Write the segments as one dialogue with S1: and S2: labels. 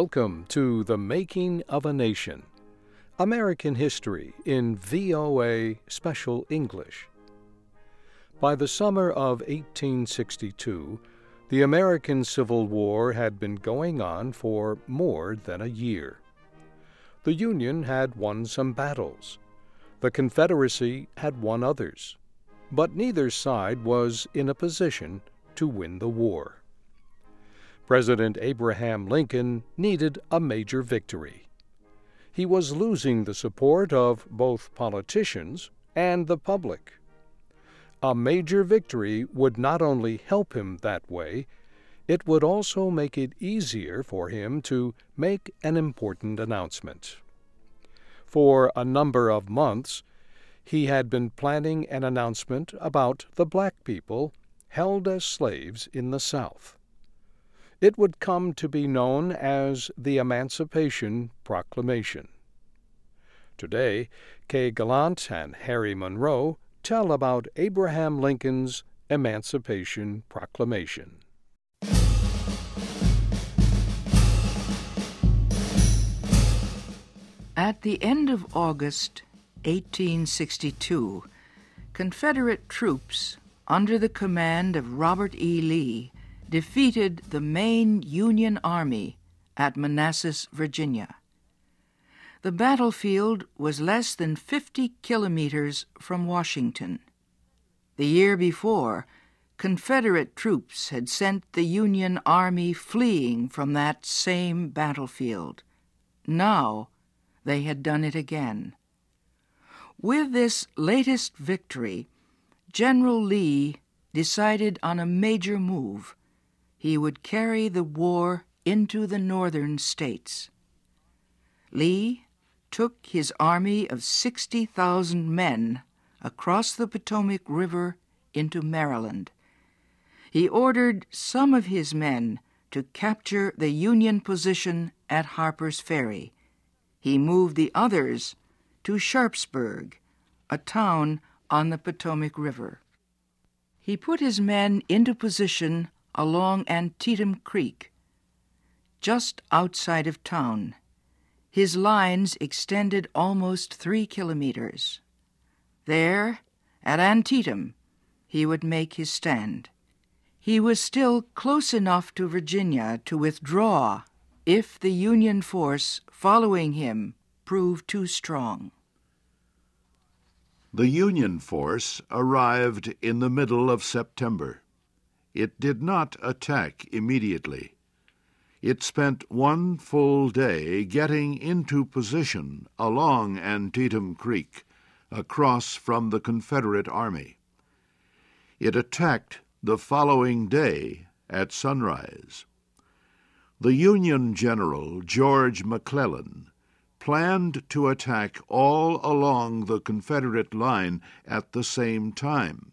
S1: Welcome to The Making of a Nation American History in VOA Special English. By the summer of 1862, the American Civil War had been going on for more than a year. The Union had won some battles. The Confederacy had won others. But neither side was in a position to win the war. President Abraham Lincoln needed a major victory. He was losing the support of both politicians and the public. A major victory would not only help him that way, it would also make it easier for him to make an important announcement. For a number of months, he had been planning an announcement about the black people held as slaves in the South it would come to be known as the Emancipation Proclamation. Today, Kay Gallant and Harry Monroe tell about Abraham Lincoln's Emancipation Proclamation.
S2: At the end of August 1862, Confederate troops under the command of Robert E. Lee defeated the main Union Army at Manassas, Virginia. The battlefield was less than 50 kilometers from Washington. The year before, Confederate troops had sent the Union Army fleeing from that same battlefield. Now they had done it again. With this latest victory, General Lee decided on a major move he would carry the war into the northern states. Lee took his army of 60,000 men across the Potomac River into Maryland. He ordered some of his men to capture the Union position at Harper's Ferry. He moved the others to Sharpsburg, a town on the Potomac River. He put his men into position along Antietam Creek, just outside of town. His lines extended almost three kilometers. There, at Antietam, he would make his stand. He was still close enough to Virginia to withdraw if the Union force following him proved too strong.
S3: The Union force arrived in the middle of September. It did not attack immediately. It spent one full day getting into position along Antietam Creek, across from the Confederate Army. It attacked the following day at sunrise. The Union General George McClellan planned to attack all along the Confederate line at the same time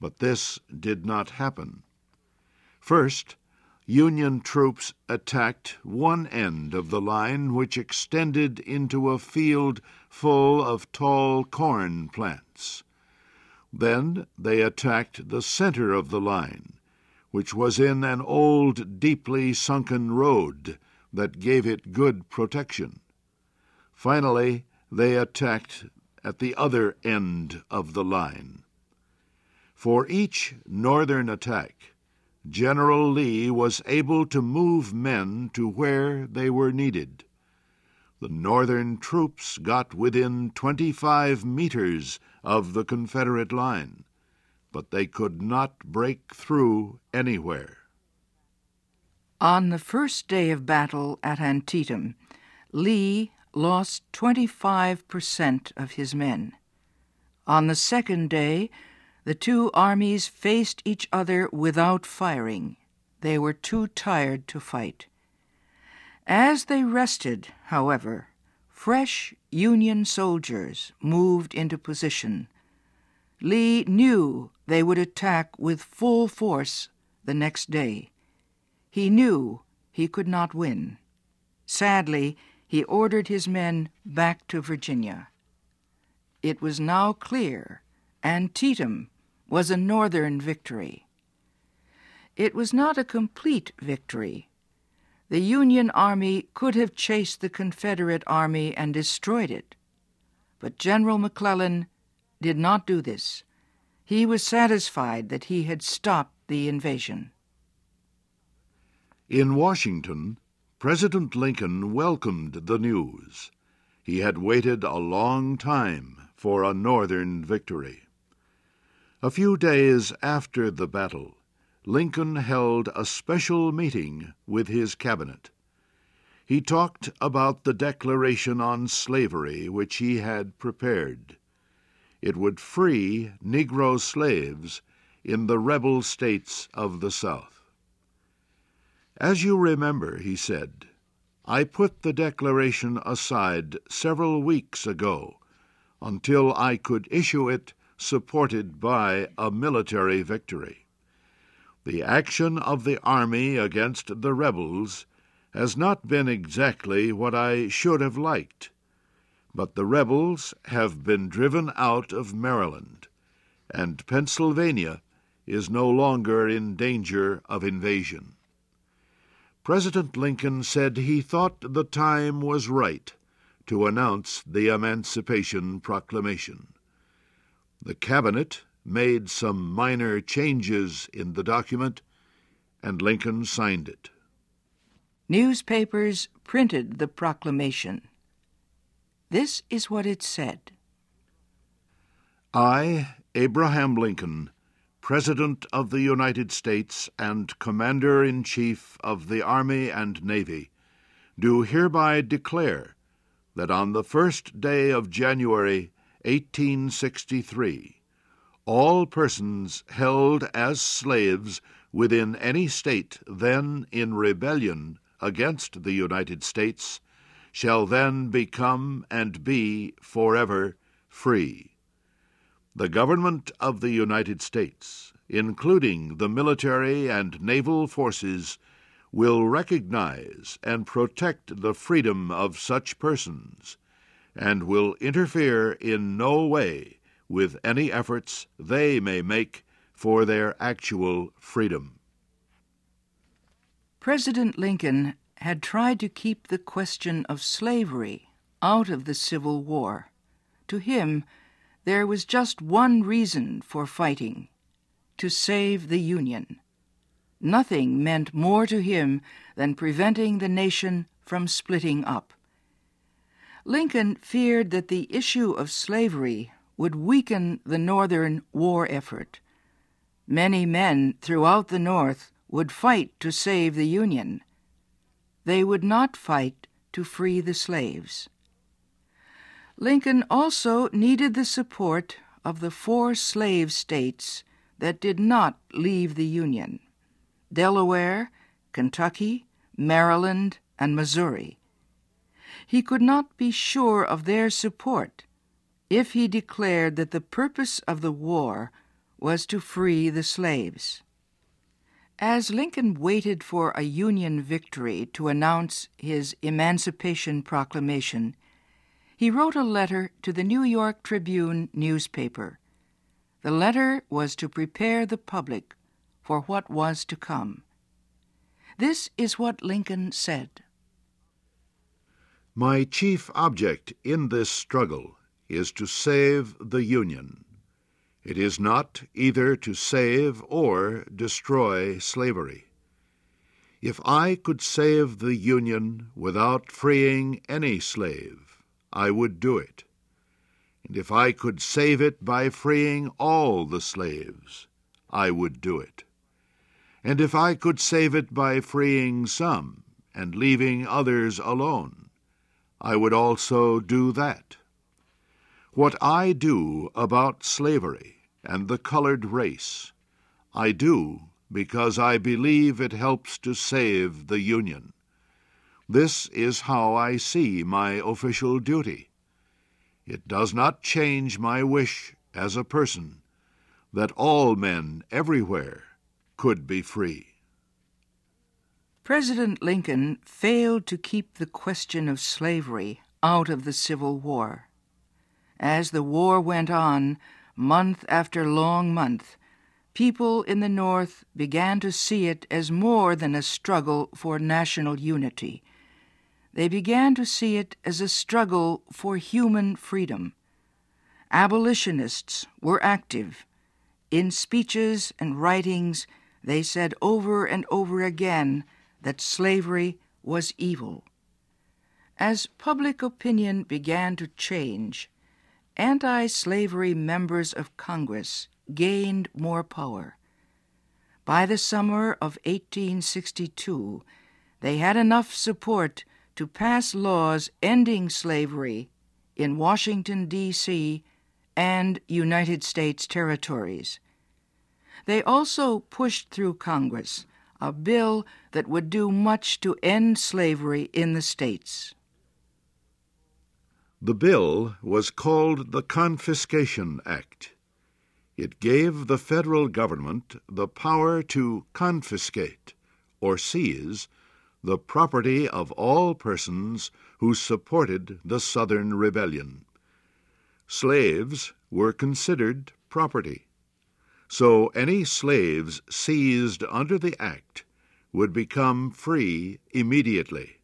S3: but this did not happen. First, Union troops attacked one end of the line, which extended into a field full of tall corn plants. Then they attacked the center of the line, which was in an old, deeply sunken road that gave it good protection. Finally, they attacked at the other end of the line. For each northern attack, General Lee was able to move men to where they were needed. The Northern troops got within 25 meters of the Confederate line, but they could not break through anywhere.
S2: On the first day of battle at Antietam, Lee lost 25% of his men. On the second day, the two armies faced each other without firing. They were too tired to fight. As they rested, however, fresh Union soldiers moved into position. Lee knew they would attack with full force the next day. He knew he could not win. Sadly, he ordered his men back to Virginia. It was now clear Antietam was a Northern victory. It was not a complete victory. the Union Army could have chased the Confederate Army and destroyed it. But General McClellan did not do this. He was satisfied that he had stopped the invasion.
S3: In Washington, President Lincoln welcomed the news. He had waited a long time for a Northern victory. A few days after the battle, Lincoln held a special meeting with his cabinet. He talked about the Declaration on Slavery which he had prepared. It would free Negro slaves in the rebel states of the South. As you remember, he said, I put the Declaration aside several weeks ago until I could issue it supported by a military victory. The action of the army against the rebels has not been exactly what I should have liked, but the rebels have been driven out of Maryland, and Pennsylvania is no longer in danger of invasion. President Lincoln said he thought the time was right to announce the Emancipation Proclamation. The Cabinet made some minor changes in the document, and Lincoln signed it.
S2: Newspapers printed the proclamation. This is what it said
S3: I, Abraham Lincoln, President of the United States and Commander in Chief of the Army and Navy, do hereby declare that on the first day of January, 1863, all persons held as slaves within any state then in rebellion against the United States shall then become and be forever free. The government of the United States, including the military and naval forces, will recognize and protect the freedom of such persons, and will interfere in no way with any efforts they may make for their actual freedom.
S2: President Lincoln had tried to keep the question of slavery out of the Civil War. To him, there was just one reason for fighting to save the Union. Nothing meant more to him than preventing the nation from splitting up. Lincoln feared that the issue of slavery would weaken the Northern war effort. Many men throughout the North would fight to save the Union. They would not fight to free the slaves. Lincoln also needed the support of the four slave states that did not leave the Union. Delaware, Kentucky, Maryland, and Missouri. He could not be sure of their support if he declared that the purpose of the war was to free the slaves. As Lincoln waited for a Union victory to announce his Emancipation Proclamation, he wrote a letter to the New York Tribune newspaper. The letter was to prepare the public for what was to come. This is what Lincoln said
S3: My chief object in this struggle is to save the Union. It is not either to save or destroy slavery. If I could save the Union without freeing any slave, I would do it. And if I could save it by freeing all the slaves, I would do it. And if I could save it by freeing some and leaving others alone, I would also do that. What I do about slavery and the colored race, I do because I believe it helps to save the Union. This is how I see my official duty. It does not change my wish as a person that all men everywhere could be free.
S2: President Lincoln failed to keep the question of slavery out of the Civil War. As the war went on, month after long month, people in the North began to see it as more than a struggle for national unity. They began to see it as a struggle for human freedom. Abolitionists were active. In speeches and writings, they said over and over again that slavery was evil. As public opinion began to change, anti slavery members of Congress gained more power. By the summer of 1862, they had enough support to pass laws ending slavery in Washington, D.C. and United States territories. They also pushed through Congress a bill that would do much to end slavery in the states.
S3: The bill was called the Confiscation Act. It gave the federal government the power to confiscate or seize the property of all persons who supported the Southern Rebellion. Slaves were considered property, so any slaves seized under the Act would become free immediately.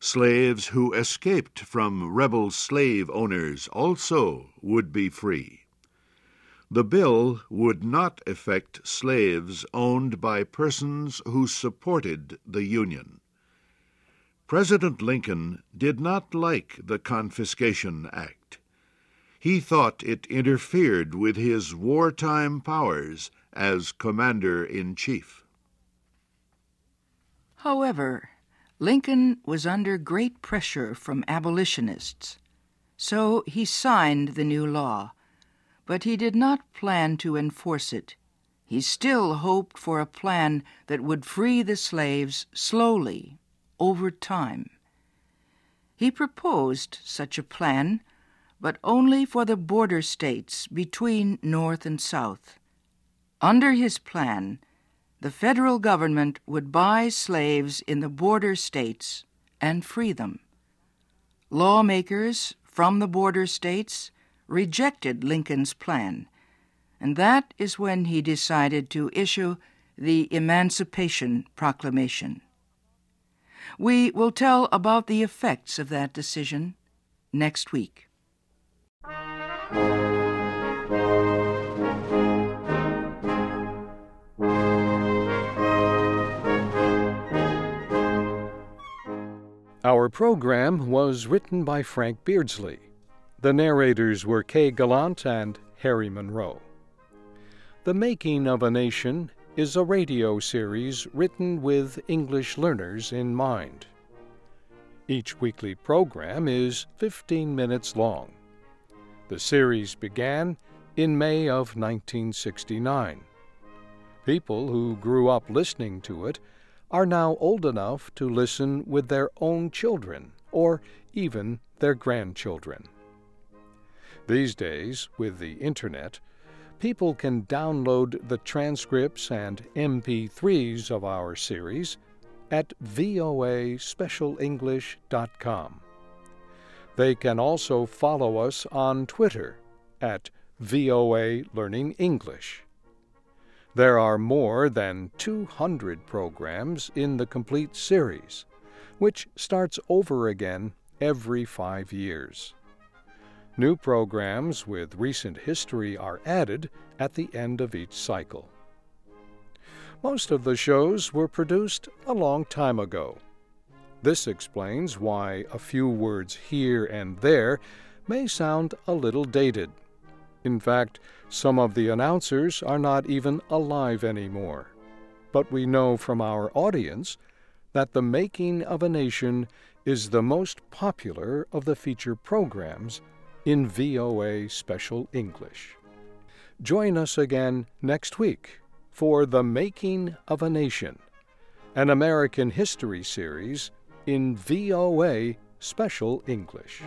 S3: Slaves who escaped from rebel slave owners also would be free. The bill would not affect slaves owned by persons who supported the Union. President Lincoln did not like the Confiscation Act. He thought it interfered with his wartime powers as Commander in Chief.
S2: However, Lincoln was under great pressure from abolitionists, so he signed the new law but he did not plan to enforce it. He still hoped for a plan that would free the slaves slowly, over time. He proposed such a plan, but only for the border states between North and South. Under his plan, the federal government would buy slaves in the border states and free them. Lawmakers from the border states rejected Lincoln's plan, and that is when he decided to issue the Emancipation Proclamation. We will tell about the effects of that decision next week.
S1: Our program was written by Frank Beardsley. The narrators were Kay Gallant and Harry Monroe. The Making of a Nation is a radio series written with English learners in mind. Each weekly program is 15 minutes long. The series began in May of 1969. People who grew up listening to it are now old enough to listen with their own children or even their grandchildren. These days, with the Internet, people can download the transcripts and MP3s of our series at voaspecialenglish.com. They can also follow us on Twitter at VOA Learning English. There are more than 200 programs in the complete series, which starts over again every five years. New programs with recent history are added at the end of each cycle. Most of the shows were produced a long time ago. This explains why a few words here and there may sound a little dated. In fact, some of the announcers are not even alive anymore. But we know from our audience that The Making of a Nation is the most popular of the feature programs in VOA Special English. Join us again next week for The Making of a Nation, an American history series in VOA Special English.